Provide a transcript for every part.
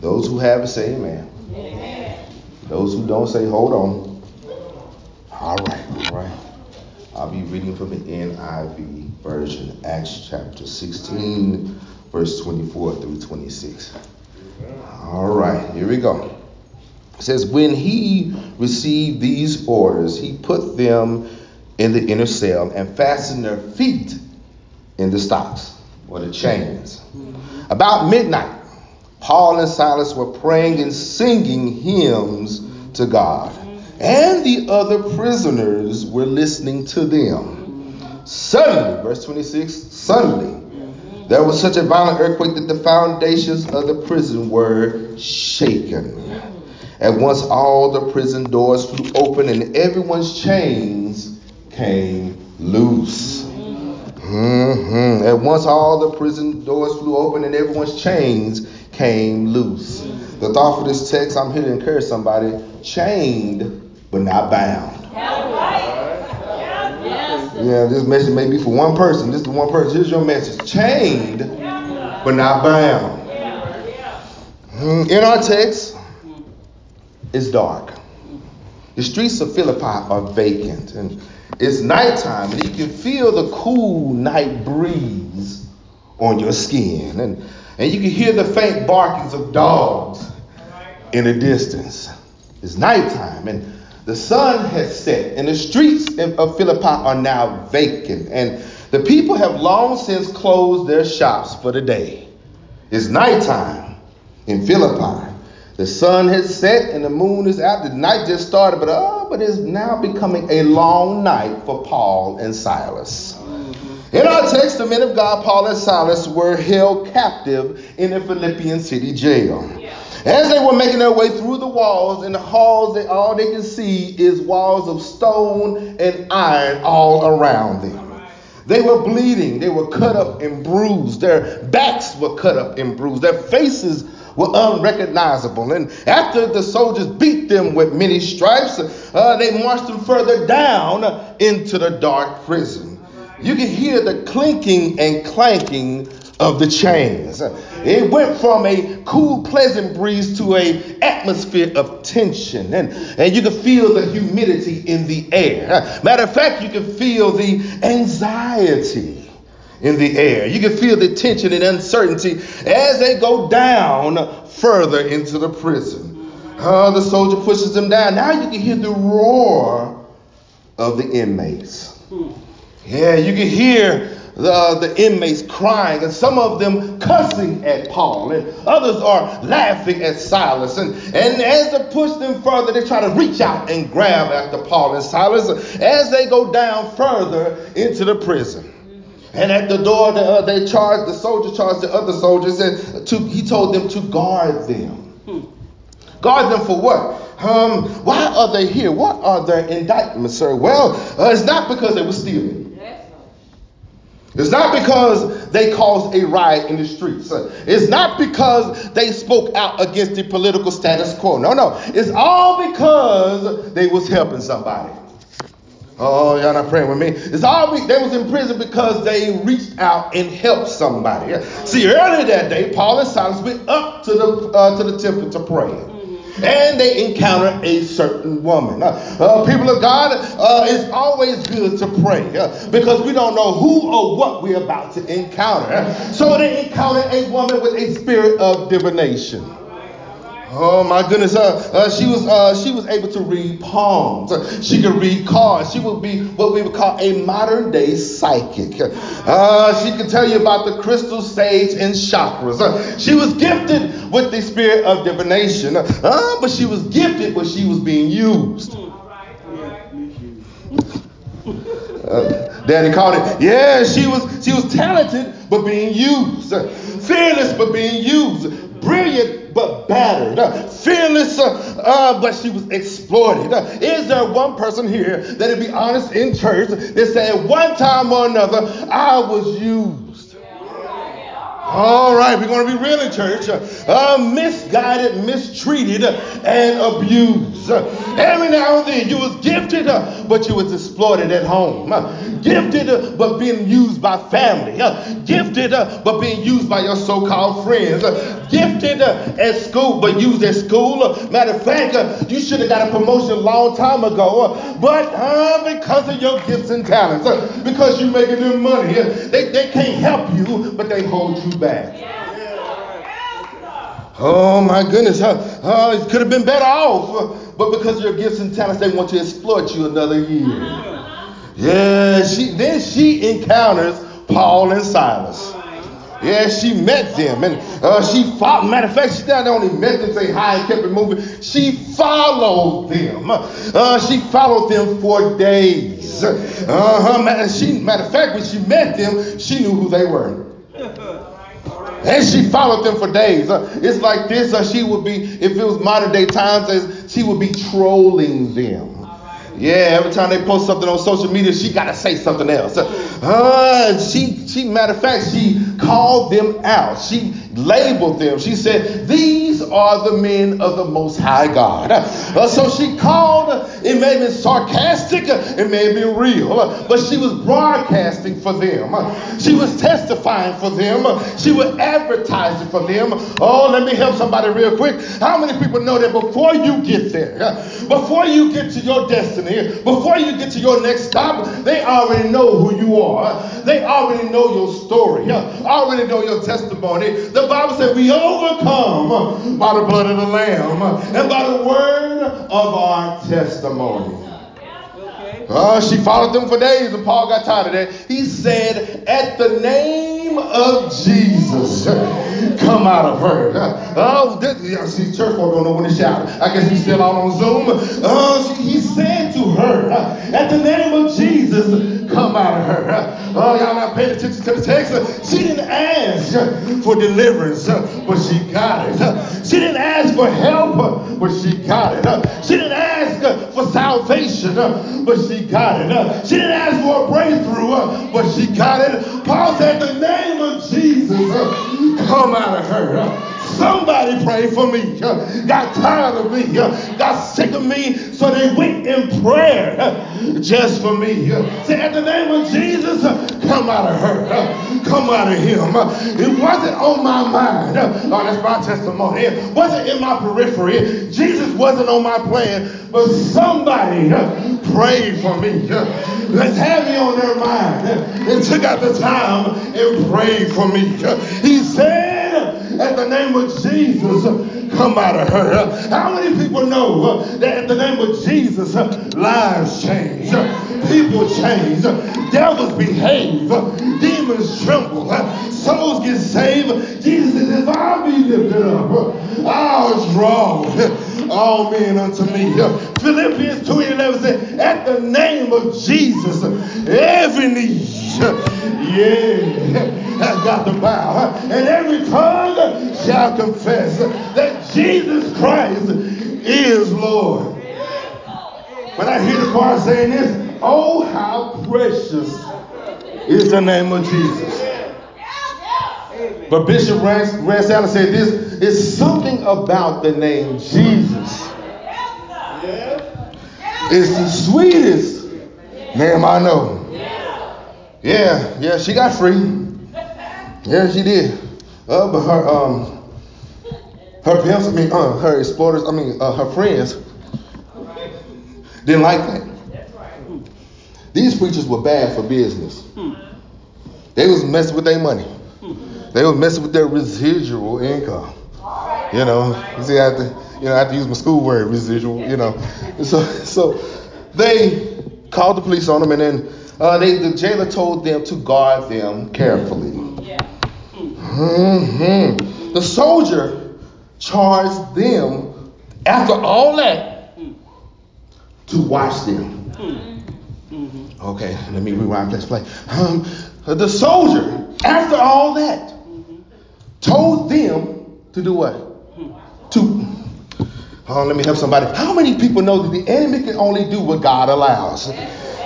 Those who have it say amen. amen. Those who don't say hold on. All right, all right. I'll be reading from the NIV version, Acts chapter 16, verse 24 through 26. All right, here we go. It says, When he received these orders, he put them in the inner cell and fastened their feet in the stocks or the chains. Mm-hmm. About midnight, Paul and Silas were praying and singing hymns to God, and the other prisoners were listening to them. Suddenly, verse 26, suddenly, there was such a violent earthquake that the foundations of the prison were shaken. At once, all the prison doors flew open and everyone's chains came loose. Mm-hmm. At once, all the prison doors flew open and everyone's chains came loose. The thought for this text, I'm here to encourage somebody chained but not bound. Yeah, this message may be for one person. This is the one person. Here's your message chained but not bound. Mm, in our text, it's dark. The streets of Philippi are vacant and it's nighttime and you can feel the cool night breeze on your skin and, and you can hear the faint barkings of dogs in the distance. It's nighttime and the sun has set and the streets of Philippi are now vacant and the people have long since closed their shops for the day. It's nighttime in Philippi. The sun has set and the moon is out. The night just started, but oh, but it's now becoming a long night for Paul and Silas. In our text, the men of God, Paul and Silas, were held captive in the Philippian city jail. As they were making their way through the walls and the halls, they, all they can see is walls of stone and iron all around them. They were bleeding. They were cut up and bruised. Their backs were cut up and bruised. Their faces were unrecognizable. And after the soldiers beat them with many stripes, uh, they marched them further down into the dark prison. You can hear the clinking and clanking of the chains. It went from a cool, pleasant breeze to a atmosphere of tension, and, and you can feel the humidity in the air. Matter of fact, you can feel the anxiety in the air. You can feel the tension and uncertainty as they go down further into the prison. Uh, the soldier pushes them down. Now you can hear the roar of the inmates. Yeah, you can hear the, the inmates crying, and some of them cussing at Paul, and others are laughing at Silas. And, and as they push them further, they try to reach out and grab after Paul and Silas as they go down further into the prison. And at the door, the, uh, they charged the soldier charged the other soldiers, and to, he told them to guard them. Hmm. Guard them for what? Um, why are they here? What are their indictments, sir? Well, uh, it's not because they were stealing. It's not because they caused a riot in the streets. It's not because they spoke out against the political status quo. No, no. It's all because they was helping somebody. Oh, y'all not praying with me. It's all they was in prison because they reached out and helped somebody. See, earlier that day, Paul and Silas went up to the uh, to the temple to pray and they encounter a certain woman. Uh, people of God, uh, it's always good to pray uh, because we don't know who or what we're about to encounter. So they encounter a woman with a spirit of divination. Oh my goodness, uh, uh, she was uh, she was able to read palms. She could read cards. She would be what we would call a modern day psychic. Uh, she could tell you about the crystal sage and chakras. Uh, she was gifted with the spirit of divination, uh, but she was gifted when she was being used. Daddy called it. Yeah, she was she was talented but being used, fearless but being used brilliant but battered, uh, fearless, uh, uh, but she was exploited. Uh, is there one person here that'd be honest in church that said one time or another, I was used? All right, we're going to be real in church. Uh, misguided, mistreated, and abused. Every now and then you was gifted, uh, but you was exploited at home. Uh, gifted, uh, but being used by family. Uh, gifted, uh, but being used by your so-called friends. Uh, gifted at school, but used at school. matter of fact, you should have got a promotion a long time ago, but because of your gifts and talents, because you're making them money, they, they can't help you, but they hold you back. Oh my goodness, uh, it could have been better off, but because of your gifts and talents, they want to exploit you another year. Yeah, she then she encounters Paul and Silas. Yeah, she met them, and uh, she followed. Matter of fact, she not only met them, say hi, and kept it moving. She followed them. Uh, she followed them for days. Uh-huh. She, matter of fact, when she met them, she knew who they were. And she followed them for days. Uh, it's like this. Uh, she would be, if it was modern day times, as she would be trolling them. Yeah, every time they post something on social media, she got to say something else. Uh, she, she, matter of fact, she called them out. She labeled them. She said, These are the men of the Most High God. Uh, so she called, it may be sarcastic, it may be real, but she was broadcasting for them. She was testifying for them. She was advertising for them. Oh, let me help somebody real quick. How many people know that before you get there, before you get to your destiny, before you get to your next stop, they already know who you are. They already know your story, yeah. I already know your testimony. The Bible said we overcome by the blood of the Lamb and by the word of our testimony. Uh, she followed them for days, and Paul got tired of that. He said, At the name of Jesus, come out of her. Oh, this, see, church folk don't know when to shout. I guess he's still out on Zoom. Uh, she, he said her, At the name of Jesus, come out of her. Oh, y'all not paying attention to the text. She didn't ask for deliverance, but she got it. She didn't ask for help, but she got it. She didn't ask for salvation, but she got it. She didn't ask for a breakthrough, but she got it. Paul said, The name of Jesus, come out of her. Somebody pray for me. Got tired of me. Got sick of me. So they went in prayer just for me. Say, at the name of Jesus, come out of her. Come out of him. It wasn't on my mind. Oh, that's my testimony. It wasn't in my periphery. Jesus wasn't on my plan. But somebody prayed for me. Let's have me on their mind and took out the time and prayed for me. He said, at the name of Jesus, come out of her. How many people know that at the name of Jesus, lives change, people change, devils behave, demons tremble, souls get saved? Jesus says, if be lifted up, I'll draw all men unto me. Philippians 2 11 says, at the name of Jesus, every knee, yeah has got to bow, and every tongue shall confess that Jesus Christ is Lord. When I hear the choir saying this, oh, how precious is the name of Jesus. But Bishop Rance, Allen said this is something about the name Jesus. It's the sweetest name I know. Yeah, yeah, she got free. Yeah, she did. Uh, but her um her pimps, I mean, uh, her explorers, I mean, uh, her friends didn't like that. These preachers were bad for business. They was messing with their money. They was messing with their residual income. You know, you see, I have to, you know, I have to use my school word, residual. You know, so so they called the police on them, and then uh, they, the jailer told them to guard them carefully. Mm-hmm. The soldier charged them, after all that, to watch them. Okay, let me rewind. Let's play. Um, the soldier, after all that, told them to do what? To. Oh, let me help somebody. How many people know that the enemy can only do what God allows?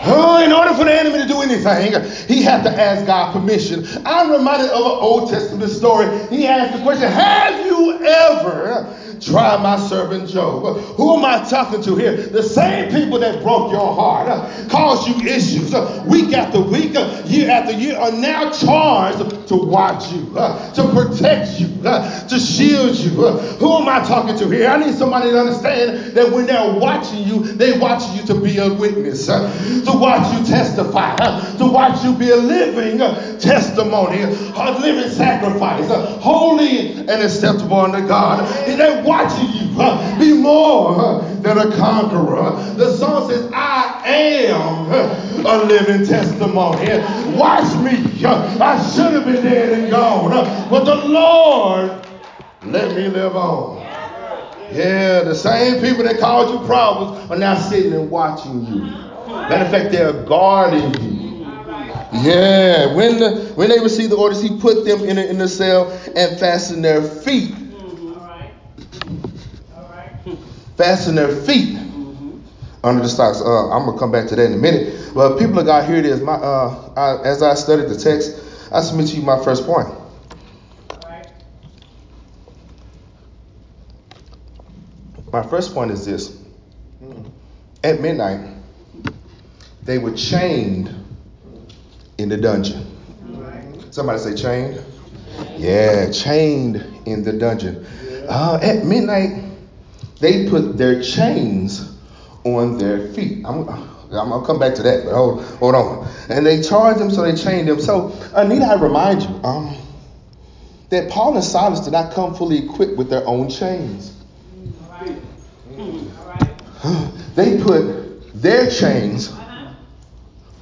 Oh, in order for the enemy to do anything, he had to ask God permission. I'm reminded of an Old Testament story. He asked the question, Have you ever tried my servant Job. Who am I talking to here? The same people that broke your heart, uh, caused you issues uh, week after week, uh, year after year, are now charged to watch you, uh, to protect you, uh, to shield you. Uh, who am I talking to here? I need somebody to understand that when they're watching you, they watching you to be a witness, to watch you testify, to watch you be a living testimony, a living sacrifice, holy and acceptable unto God. And they're watching you uh, be more uh, than a conqueror. The song says, I am uh, a living testimony. Watch me. I should have been dead and gone, but the Lord let me live on. Yeah, the same people that caused you problems are now sitting and watching you. Matter of fact, they're guarding you. Yeah, when the, when they received the orders, he put them in a, in the cell and fastened their feet. Mm-hmm. All right. All right. Fasten their feet mm-hmm. under the stocks. Uh, I'm gonna come back to that in a minute. But people of God, here it is. My uh, I, as I studied the text, I submit to you my first point. My first point is this. At midnight, they were chained in the dungeon. Somebody say chained? Yeah, chained in the dungeon. Uh, at midnight, they put their chains on their feet. I'm, I'm gonna come back to that, but hold, hold on. And they charged them, so they chained them. So uh, need I remind you um, that Paul and Silas did not come fully equipped with their own chains. They put their chains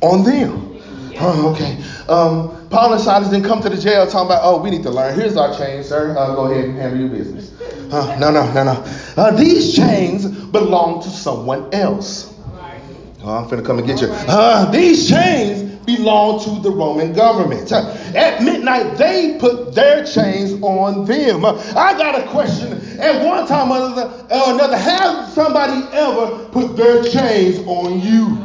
on them. Oh, okay. Um, Paul and Silas didn't come to the jail talking about, oh, we need to learn. Here's our chains, sir. Uh, go ahead and handle your business. Uh, no, no, no, no. Uh, these chains belong to someone else. Oh, I'm finna come and get you. Uh, these chains belong to the Roman government. At midnight, they put their chains on them. I got a question. At one time or another, another, have somebody ever put their chains on you?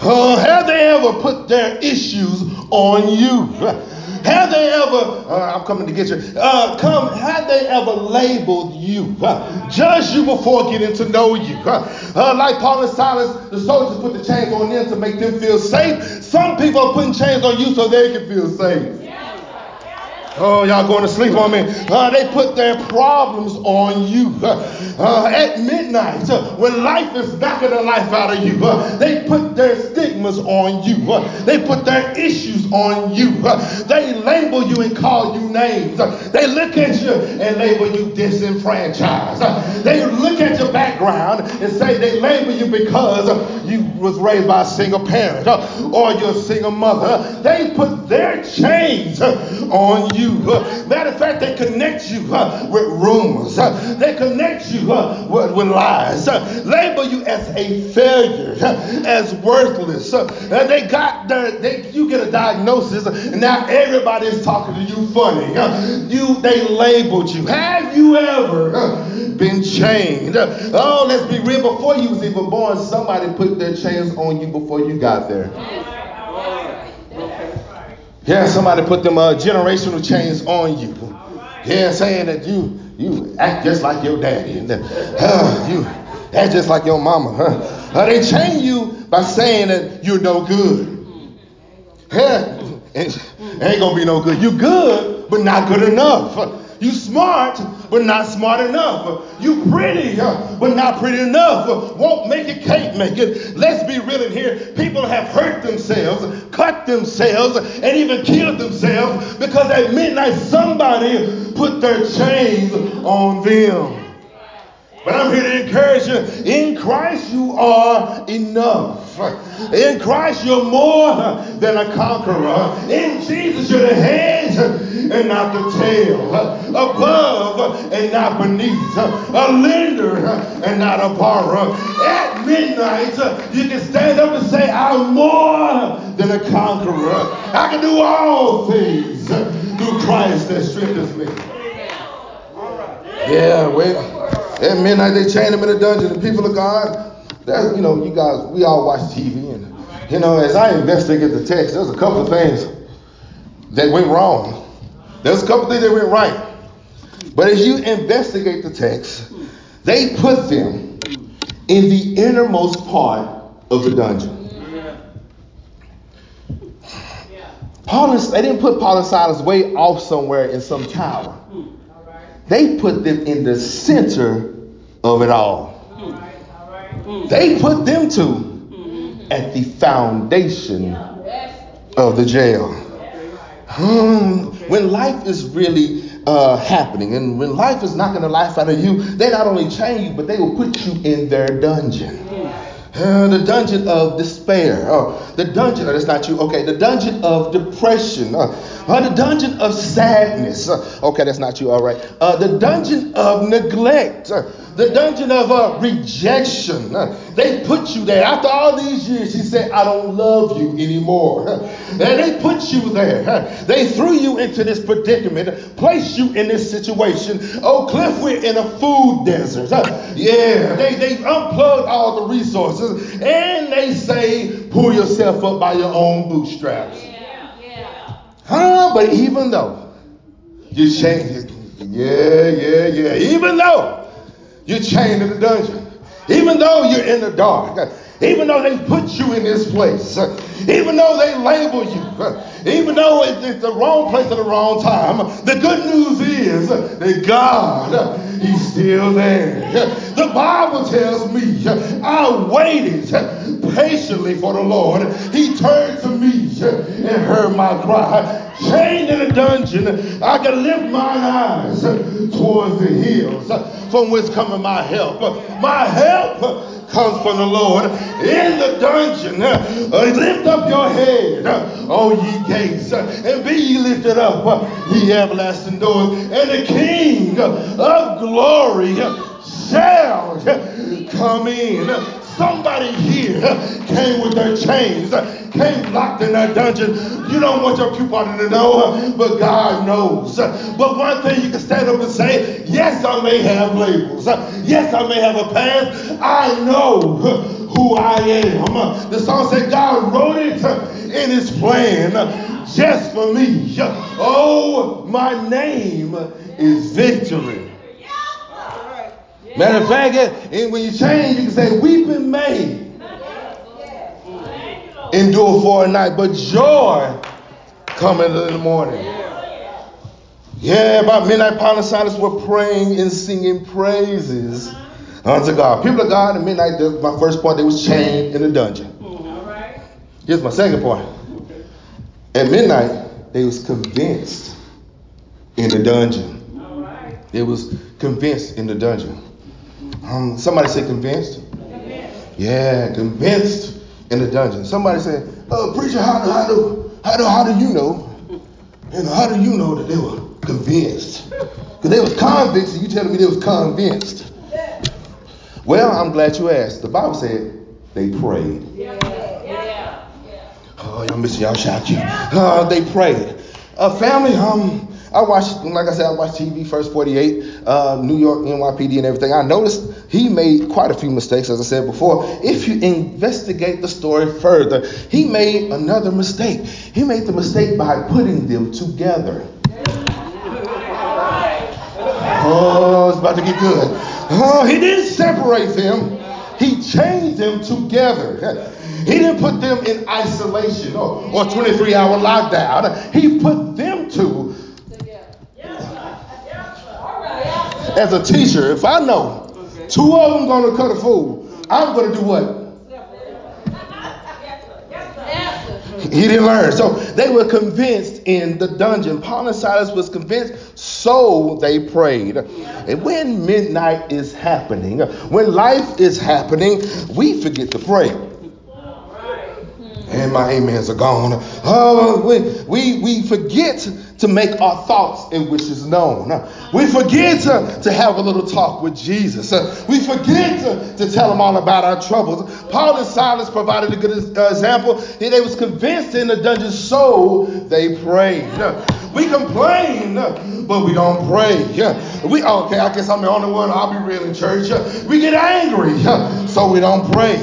Uh, have they ever put their issues on you? Have they ever, uh, I'm coming to get you, uh, come, have they ever labeled you, uh, judged you before getting to know you? Uh, like Paul and Silas, the soldiers put the chains on them to make them feel safe. Some people are putting chains on you so they can feel safe. Oh, y'all going to sleep on me? Uh, they put their problems on you. Uh, at midnight, uh, when life is knocking the life out of you, uh, they put their stigmas on you. Uh, they put their issues on you. Uh, they label you and call you names. they look at you and label you disenfranchised. they look at your background and say they label you because you was raised by a single parent or you're a single mother. They put their chains on you you. Matter of fact, they connect you with rumors. They connect you with, lies. Label you as a failure, as worthless. And they got their, they, you get a diagnosis, and now everybody is talking to you funny. You, they labeled you. Have you ever been chained? Oh, let's be real. Before you was even born, somebody put their chains on you before you got there. Yeah, somebody put them uh, generational chains on you. Yeah, saying that you you act just like your daddy and uh, you act just like your mama. Huh? Uh, they chain you by saying that you're no good. Yeah, it ain't gonna be no good. You good, but not good enough. You smart, but not smart enough. You pretty, but not pretty enough. Won't make it, can't make it. Let's be in here. People have hurt themselves, cut themselves, and even killed themselves because at midnight somebody put their chains on them. But I'm here to encourage you. In Christ, you are enough. In Christ, you're more than a conqueror. In Jesus, you're the head and not the tail. Above and not beneath. A lender and not a borrower. At midnight, you can stand up and say, I'm more than a conqueror. I can do all things through Christ that strengthens me. Yeah, well. At midnight, they chained him in a dungeon. The people of God, that you know, you guys, we all watch TV, and you know, as I investigate the text, there's a couple of things that went wrong. There's a couple things that went right. But as you investigate the text, they put them in the innermost part of the dungeon. Paul and, they didn't put Paul and Silas way off somewhere in some tower. They put them in the center of it all. They put them to at the foundation of the jail. Hmm. When life is really uh, happening and when life is knocking the life out of you, they not only chain you, but they will put you in their dungeon. Uh, the dungeon of despair. Oh, the dungeon, that's not you. Okay, the dungeon of depression. Uh, uh, the dungeon of sadness. Uh, okay, that's not you. All right. Uh, the dungeon of neglect. The dungeon of uh, rejection. They put you there. After all these years, he said, I don't love you anymore. And they put you there. They threw you into this predicament, placed you in this situation. Oh, Cliff, we're in a food desert. Yeah, they, they unplugged all the resources and they say, pull yourself up by your own bootstraps. Yeah, yeah. Huh? But even though you change it, yeah, yeah, yeah. Even though you're chained in the dungeon. Even though you're in the dark, even though they put you in this place, even though they label you, even though it's the wrong place at the wrong time, the good news is that God, He's still there. The Bible tells me I waited patiently for the Lord. He turned to me and heard my cry chained in a dungeon, I can lift my eyes towards the hills from which cometh my help. My help comes from the Lord in the dungeon. Uh, lift up your head, uh, O ye gates, uh, and be ye lifted up, uh, ye everlasting doors, and the King of glory shall come in. Somebody here came with their chains, came locked in that dungeon. You don't want your people to know, but God knows. But one thing you can stand up and say, yes, I may have labels. Yes, I may have a past. I know who I am. The song said God wrote it in his plan just for me. Oh, my name is victory. Matter of fact, and when you change, you can say, Weeping may endure for a night, but joy coming in the morning. Yeah, about midnight, Paul and Silas were praying and singing praises unto God. People of God, at midnight, my first point, they was chained in a dungeon. Here's my second point. At midnight, they was convinced in the dungeon. They was convinced in the dungeon. Um, somebody say convinced. convinced. Yeah, convinced in the dungeon. Somebody say, "Oh, preacher, how do how do how do how do you know? Know, how do you know that they were convinced? Because they was convicts, and you telling me they was convinced." Well, I'm glad you asked. The Bible said they prayed. Yeah. Yeah. Oh, y'all missing y'all shout you. Uh, they prayed. Uh, family, um, I watched, like I said, I watched TV First 48, uh, New York NYPD and everything. I noticed he made quite a few mistakes, as I said before. If you investigate the story further, he made another mistake. He made the mistake by putting them together. Oh, it's about to get good. Oh, he didn't separate them. He chained them together. He didn't put them in isolation or, or 23 hour lockdown. He put them as a teacher, if I know two of them gonna cut a fool, I'm gonna do what? He didn't learn. So they were convinced in the dungeon. Paul and Silas was convinced, so they prayed. And when midnight is happening, when life is happening, we forget to pray. And my amens are gone. Oh, we, we, we forget to make our thoughts and wishes known. We forget to, to have a little talk with Jesus. We forget to, to tell him all about our troubles. Paul and Silas provided a good example. They was convinced in the dungeon, so they prayed. We complain, but we don't pray. We okay. I guess I'm the only one. I'll be real in church. We get angry, so we don't pray.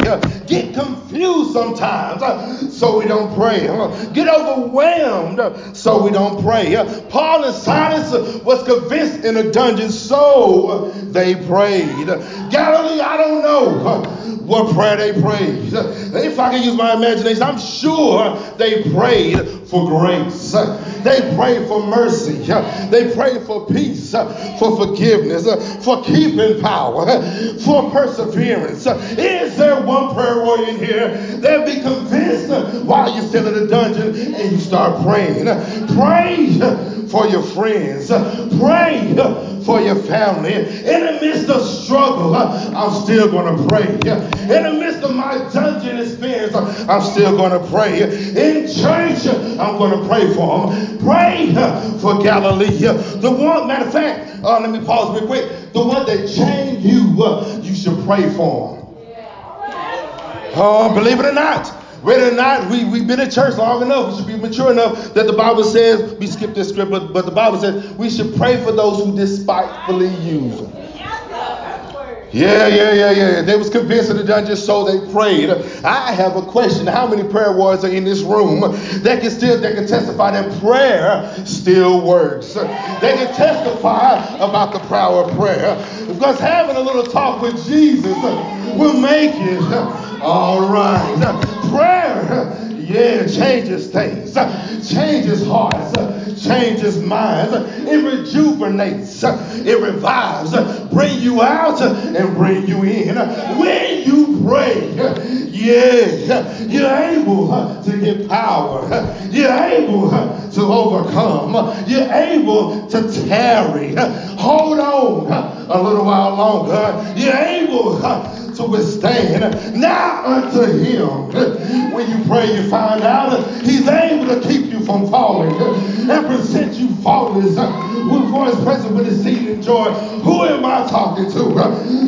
Get confused sometimes, so we don't pray. Get overwhelmed, so we don't pray. Paul and Silas was convinced in a dungeon, so they prayed. Galilee, I don't know what prayer they prayed. If I can use my imagination, I'm sure they prayed for grace. They prayed for mercy. They prayed for peace, for forgiveness, for keeping power, for perseverance. Is there one prayer warrior in here that be convinced while you're still in the dungeon and you start praying? Pray for your friends. Pray for your family. In the midst of struggle, I'm still going to pray. In the midst of my dungeon experience, I'm still going to pray. In church, I'm going to pray for them. Pray for Galilee. The one, matter of fact, uh, let me pause real quick. The one that changed you, uh, you should pray for them. Oh, believe it or not. Whether or not we, we've been in church long enough, we should be mature enough that the Bible says, we skip this script, but, but the Bible says we should pray for those who despitefully use us. Yeah, yeah, yeah, yeah. They was convinced of the dungeon, so they prayed. I have a question. How many prayer warriors are in this room that can still that can testify that prayer still works? They can testify about the power of prayer. Because having a little talk with Jesus will make it all right. Prayer yeah, changes things, changes hearts, changes minds, it rejuvenates, it revives, bring you out and bring you in. When you pray, yeah, you're able to get power, you're able to overcome, you're able to tarry. Hold on a little while longer, you're able to withstand. Now unto him, when you pray, you find out he's able to keep you from falling and present you faultless for his presence with exceeding joy. Who am I talking to?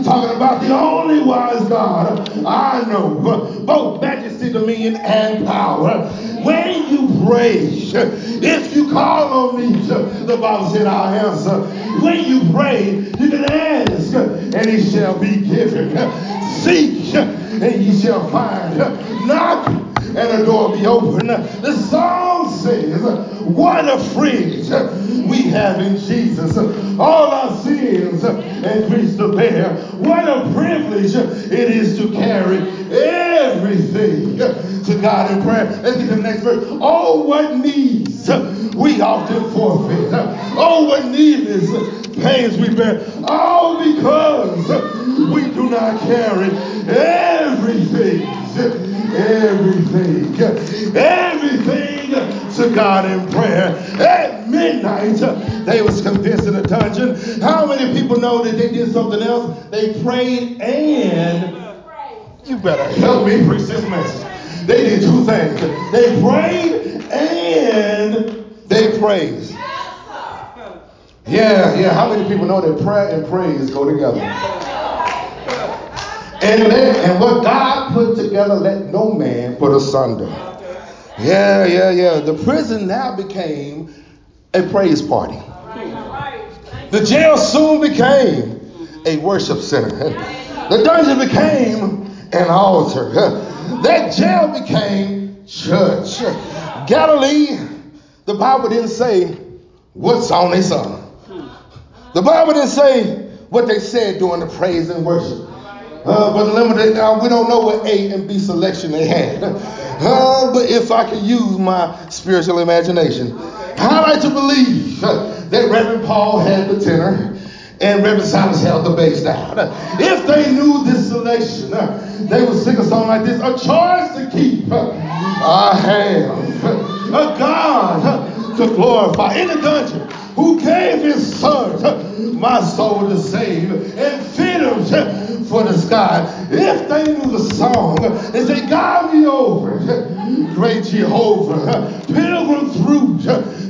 Talking about the only wise God I know, both majesty, dominion, and power. When you pray, if you call on me, the Bible said I'll answer. When you pray, you can ask, and it shall be given. Seek and ye shall find. Knock and the door be open. The psalm says, What a friend we have in Jesus. All our sins and griefs to bear. What a privilege it is to carry everything to God in prayer. Let's get to the next verse. Oh, what needs we often forfeit. Oh, what needless pains we bear. All because we do not carry everything, everything, everything to God in prayer. At midnight, they was convinced in a dungeon. How many people know that they did something else? They prayed and you better help me preach this message. They did two things. They prayed and they praised. Yeah, yeah. How many people know that prayer and praise go together? And, and what God put together, let no man put asunder. Yeah, yeah, yeah. The prison now became a praise party. The jail soon became a worship center. The dungeon became an altar. That jail became church. Galilee, the Bible didn't say what's on they sung. The Bible didn't say what they said during the praise and worship. Uh, but limited now, we don't know what A and B selection they had. Uh, but if I can use my spiritual imagination, I like to believe that Reverend Paul had the tenor and Reverend Silas held the bass down. If they knew this selection, they would sing a song like this A charge to keep, I have a God to glorify in the dungeon who gave his son my soul to save and fit him for the sky. If they knew the song, they say, guide me over, great Jehovah, pilgrim through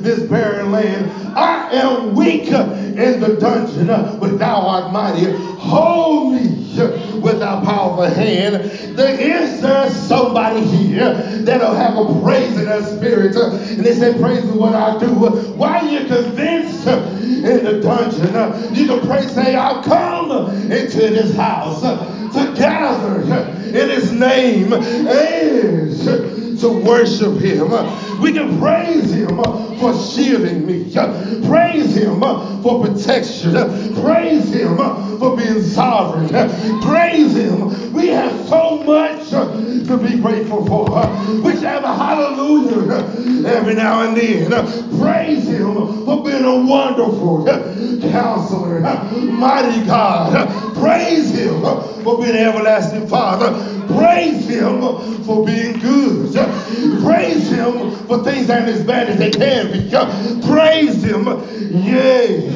this barren land. I am weak in the dungeon, but thou art mighty. Hold me with our powerful hand. There is there somebody here that'll have a praise in their spirit. And they say, Praise is what I do. Why are you convinced in the dungeon? You can pray, say, I'll come into this house to gather in his name and to worship him. We can praise him for shielding me. Praise him for protection. Praise him for being sovereign. Praise him. We have so much to be grateful for. We should have a hallelujah every now and then. Praise him for being a wonderful counselor. Mighty God. Praise him for being an everlasting Father. Praise him for being good. Praise him for things that as bad as they can be. Praise him. Yay.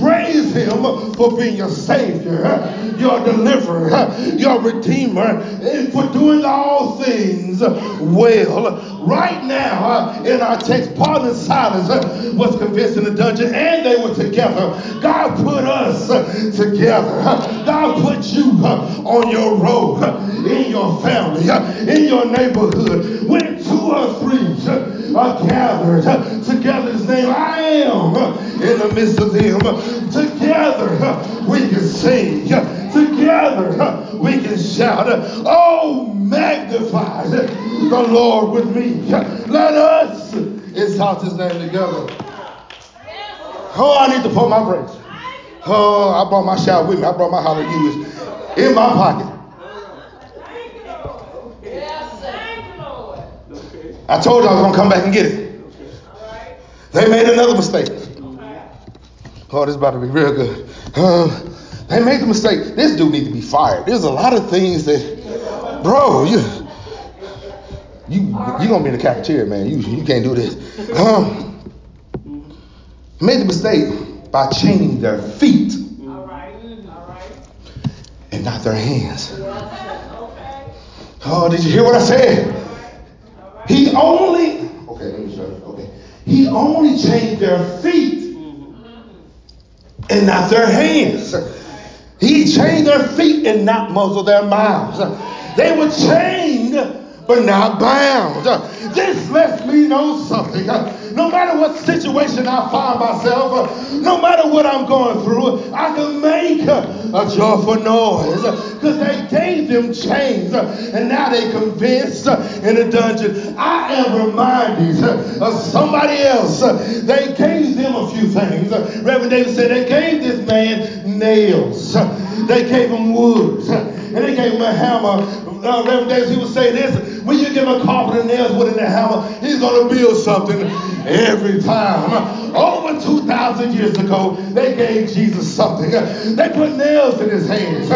Praise him for being your Savior, your deliverer, your Redeemer, and for doing all things well. Right now, in our text, Paul and Silas was convinced in the dungeon and they were together. God put us together. God put you on your road, in your family, uh, in your neighborhood. When two or three uh, are gathered uh, together, his name I am in the midst of them. Together we can sing. Together we can shout. Oh, magnify the Lord with me. Let us exalt his name together. Oh, I need to put my praise. Oh, I brought my shout with me. I brought my hallelujahs in my pocket. I told you I was going to come back and get it. They made another mistake. Oh, this is about to be real good. Um, they made the mistake. This dude needs to be fired. There's a lot of things that, bro, you you you gonna be in the cafeteria, man. You you can't do this. Um, made the mistake by chaining their feet, and not their hands. Oh, did you hear what I said? He only okay. Let me show you. Okay, he only chained their feet and not their hands. He chained their feet and not muzzle their mouths. They were chained but not bound. This lets me know something. No matter what situation I find myself, no matter what I'm going through, I can make a joyful noise because they gave them chains and now they're convinced in a dungeon. I am reminded of somebody else. They gave them a few things. Reverend David said they gave this man nails. They gave him wood. And they gave him a hammer. Uh, Reverend Davis, he would say this when you give a carpenter nails, and a hammer, he's going to build something every time. Over 2,000 years ago, they gave Jesus something. They put nails in his hands,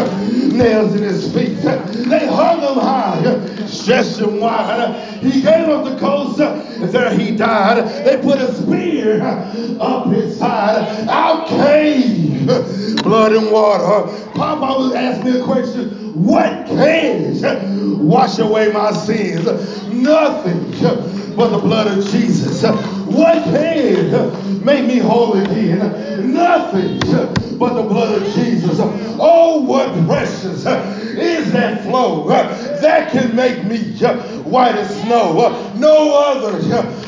nails in his feet. They hung him high, stretched him wide. He gave up the and there he died. They put a spear up his side. Out came blood and water. Papa was asking me a question. What can wash away my sins? Nothing but the blood of Jesus. What can make me whole again? Nothing but the blood of Jesus. Oh, what precious is that flow that can make me white as snow. No other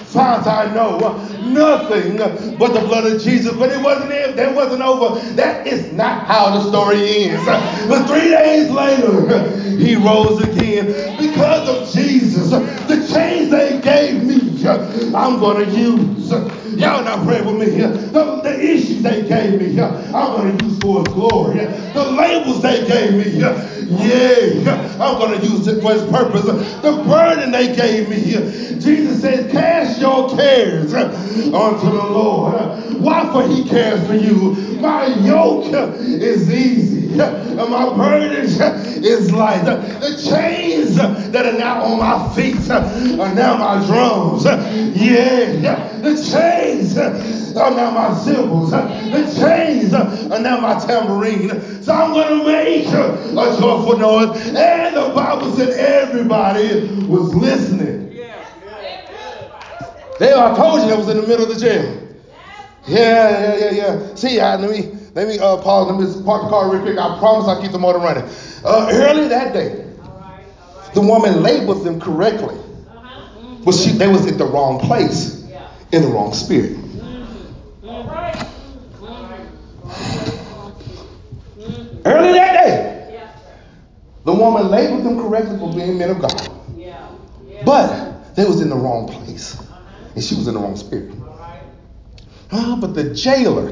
fount I know. Nothing but the blood of Jesus. But it wasn't it. That wasn't over. That is not how the story ends. But three days later, he rose again because of Jesus. The chains they gave me, I'm going to use. Y'all not praying with me. The, the issues they gave me, here, I'm going to use for His glory. The labels they gave me, yeah, I'm going to use it for His purpose. The burden they gave me, here, Jesus says, cast your cares unto the Lord. Why? For He cares for you. My yoke is easy, and my burden is light. The chains that are now on my feet uh, are now my drums. Uh, yeah, the chains uh, are now my cymbals. The chains are now my tambourine. So I'm going to make a joyful noise. And the Bible said everybody was listening. They, I told you, they was in the middle of the jail. Yeah, yeah, yeah, yeah. See, I, let me let me uh, pause. Let me park the car real quick. I promise I'll keep the motor running. Uh, early that day, the woman labeled them correctly, but she they was in the wrong place, in the wrong spirit. Early that day, the woman labeled them correctly for being men of God, but they was in the wrong place, and she was in the wrong spirit. Ah, but the jailer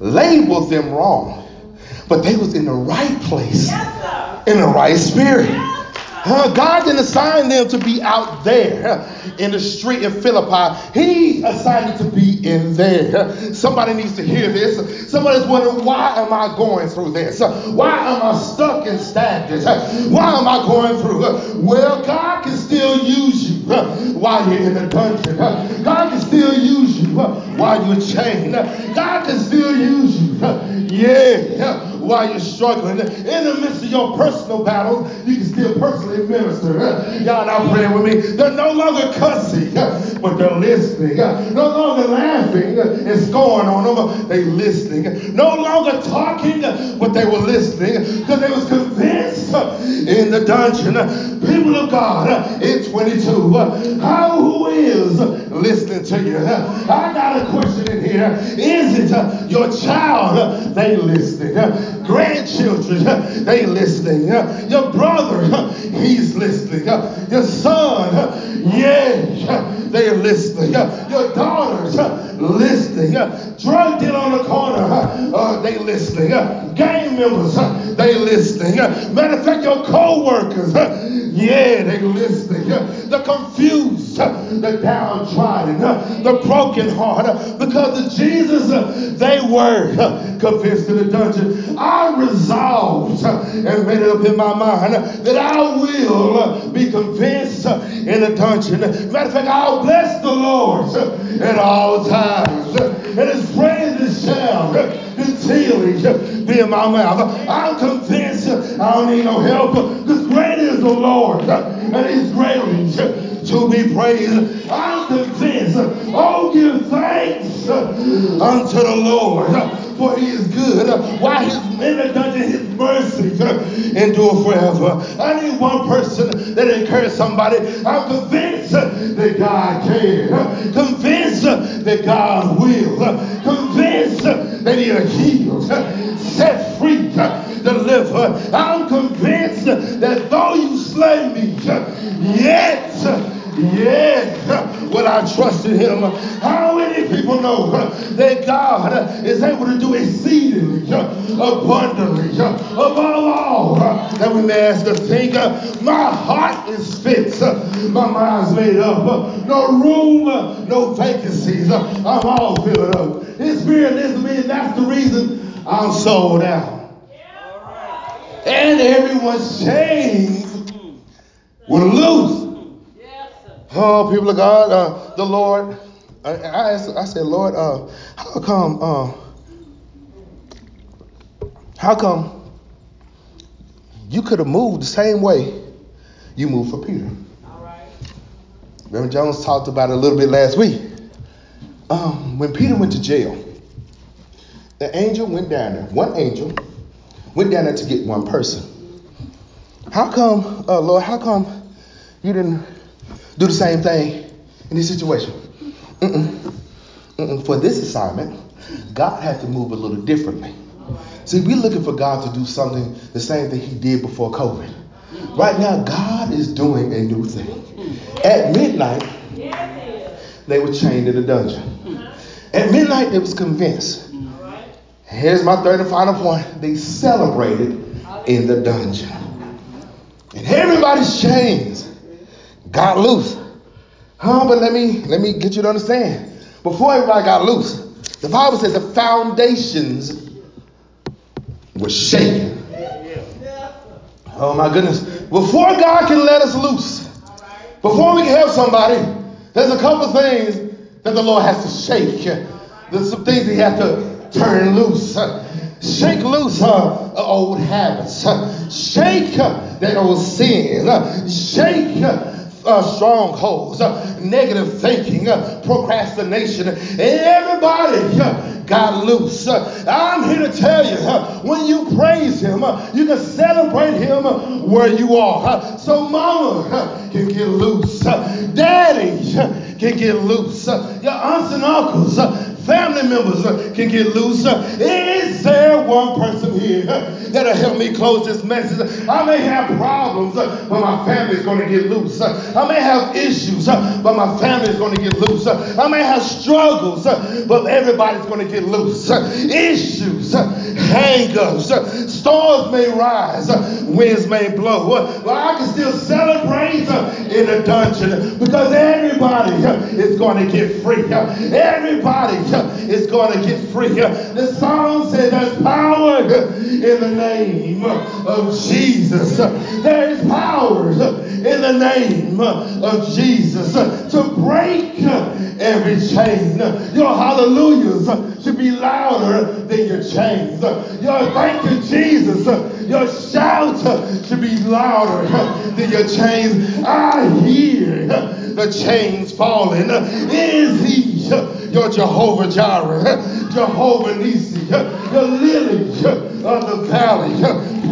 labeled them wrong, but they was in the right place, in the right spirit. God didn't assign them to be out there in the street in Philippi. He assigned them to be in there. Somebody needs to hear this. Somebody's wondering, why am I going through this? Why am I stuck and stagnant? Why am I going through? Well, God can still use you while you're in the dungeon. God can still use you while you're chained. God can still use you. Yeah while you're struggling. In the midst of your personal battles, you can still personally minister. Y'all not praying with me. They're no longer cussing, but they're listening. No longer laughing and scoring on them, they listening. No longer talking, but they were listening because they was convinced in the dungeon. People of God, in 22, how who is listening to you? I got a question in here. Is it your child they listening? Grandchildren, they listening. Your brother, he's listening. Your son, yeah, they're listening. Your daughters, listening. Drug dealer on the corner, uh, they listening. Gang members, they listening. Matter of fact, your co-workers, yeah, they listening. The confused, the downtrodden, the broken heart, because of Jesus, they were convinced in the dungeon. I resolved and made it up in my mind that I will be convinced in the dungeon. Matter of fact, Bless the Lord at all times, and His praises shall continually be in my mouth. I'm convinced I don't need no help because great is the Lord and He's greatly to be praised. I'm convinced. Oh, give thanks unto the Lord for he is good. Why the dungeon, his mercy endure forever. I need one person that encourage somebody. I'm convinced that God can. Convinced that God will. Convinced that he'll heal, set free, deliver. I'm convinced that though you slay me, yet Yes, when I trust in him. How many people know that God is able to do exceedingly, abundantly, above all that we may ask to think? My heart is fixed. My mind's made up. No room, no vacancies. I'm all filled up. His spirit in me, and that's the reason I'm sold out. And everyone's chains were loose. Oh, people of God, uh, the Lord, I, I, asked, I said, Lord, uh, how come, uh, how come you could have moved the same way you moved for Peter? All right. Reverend Jones talked about it a little bit last week. Um, when Peter went to jail, the angel went down there. One angel went down there to get one person. How come, uh, Lord, how come you didn't do the same thing in this situation. Mm-mm. Mm-mm. For this assignment, God had to move a little differently. See, we're looking for God to do something the same thing He did before COVID. Right now, God is doing a new thing. At midnight, they were chained in a dungeon. At midnight, they was convinced. Here's my third and final point. They celebrated in the dungeon. And everybody's chains got loose. Huh? But let me let me get you to understand. Before everybody got loose, the Bible says the foundations were shaken. Oh my goodness. Before God can let us loose, before we can help somebody, there's a couple things that the Lord has to shake. There's some things He has to turn loose. Shake loose uh, old habits. Shake uh, that old sin. Shake uh, strongholds, uh, negative thinking, uh, procrastination, everybody uh, got loose. Uh, I'm here to tell you, uh, when you praise Him, you can celebrate Him where you are. So, mama can get loose, daddy can get loose, your aunts and uncles family members uh, can get loose. Uh, is there one person here that'll help me close this message? I may have problems, uh, but my family's going to get loose. I may have issues, but my family's going to get loose. I may have struggles, but everybody's going to get loose. Issues, hang-ups, storms may rise, winds may blow, but I can still celebrate in a dungeon because everybody is going to get free. Everybody is going to get free. The song says there's power in the name of Jesus. There is power in the name of Jesus to break every chain. Your hallelujahs should be louder than your chains. Your thank you, Jesus. Your shout should be louder than your chains. I hear the chains falling. Is he your Jehovah Jireh, Jehovah Nisi, the lily of the valley,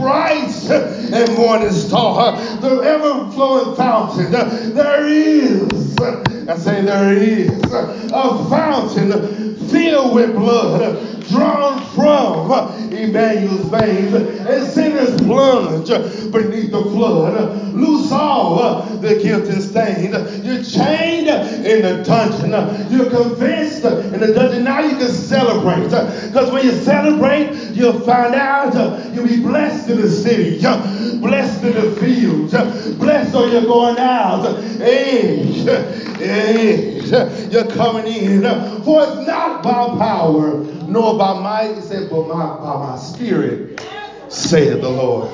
bright and morning star, the ever flowing fountain. There is, I say there is, a fountain filled with blood drawn from Emmanuel's veins, and sinners plunge beneath the flood. Loose all uh, the guilt and stain. You're chained in the dungeon. You're convinced in the dungeon. Now you can celebrate. Because when you celebrate, you'll find out you'll be blessed in the city, blessed in the fields, blessed when you're going out. Hey, hey, you're coming in. For it's not by power nor by might, he said, but my, by my spirit, saith the Lord.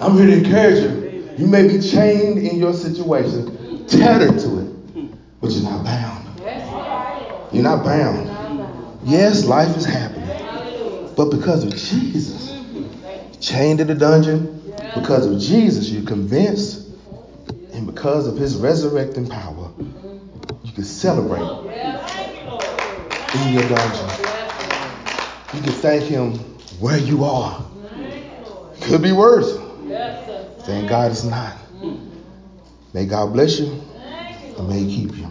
I'm here to encourage you. You may be chained in your situation, tethered to it, but you're not bound. You're not bound. Yes, life is happening, but because of Jesus, chained in the dungeon, because of Jesus, you're convinced, and because of his resurrecting power, you can celebrate in your dungeon. You can thank Him where you are. Could be worse. Thank God it's not. May God bless you and may He keep you.